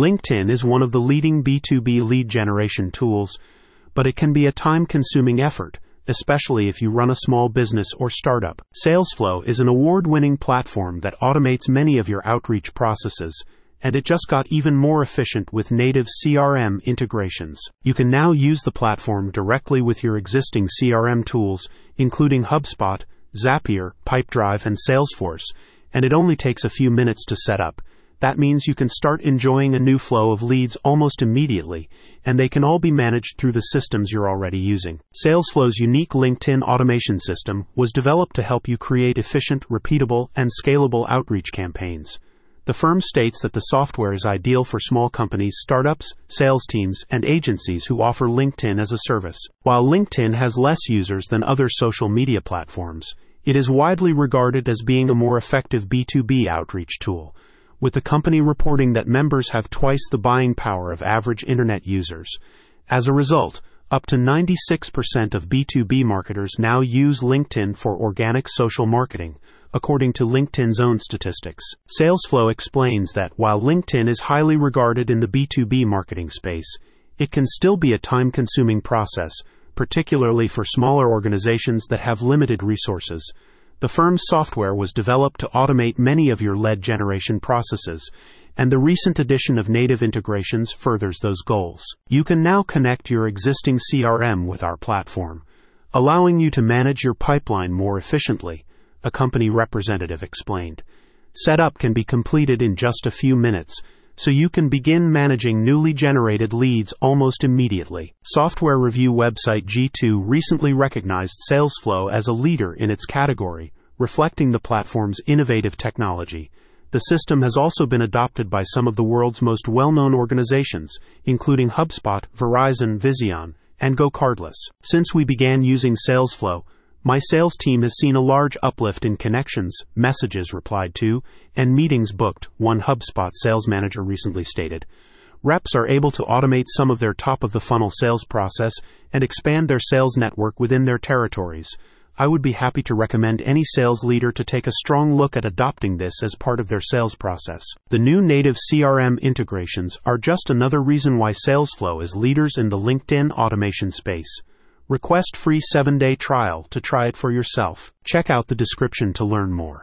LinkedIn is one of the leading B2B lead generation tools, but it can be a time consuming effort, especially if you run a small business or startup. SalesFlow is an award winning platform that automates many of your outreach processes and it just got even more efficient with native CRM integrations. You can now use the platform directly with your existing CRM tools, including HubSpot, Zapier, Pipedrive, and Salesforce, and it only takes a few minutes to set up. That means you can start enjoying a new flow of leads almost immediately, and they can all be managed through the systems you're already using. SalesFlow's unique LinkedIn automation system was developed to help you create efficient, repeatable, and scalable outreach campaigns. The firm states that the software is ideal for small companies, startups, sales teams, and agencies who offer LinkedIn as a service. While LinkedIn has less users than other social media platforms, it is widely regarded as being a more effective B2B outreach tool, with the company reporting that members have twice the buying power of average internet users. As a result, up to 96% of B2B marketers now use LinkedIn for organic social marketing, according to LinkedIn's own statistics. SalesFlow explains that while LinkedIn is highly regarded in the B2B marketing space, it can still be a time consuming process, particularly for smaller organizations that have limited resources. The firm's software was developed to automate many of your lead generation processes, and the recent addition of native integrations furthers those goals. You can now connect your existing CRM with our platform, allowing you to manage your pipeline more efficiently, a company representative explained. Setup can be completed in just a few minutes, so you can begin managing newly generated leads almost immediately. Software review website G2 recently recognized SalesFlow as a leader in its category, reflecting the platform's innovative technology. The system has also been adopted by some of the world's most well known organizations, including HubSpot, Verizon, Vizion, and GoCardless. Since we began using SalesFlow, my sales team has seen a large uplift in connections, messages replied to, and meetings booked, one HubSpot sales manager recently stated. Reps are able to automate some of their top of the funnel sales process and expand their sales network within their territories. I would be happy to recommend any sales leader to take a strong look at adopting this as part of their sales process. The new native CRM integrations are just another reason why SalesFlow is leaders in the LinkedIn automation space. Request free 7-day trial to try it for yourself. Check out the description to learn more.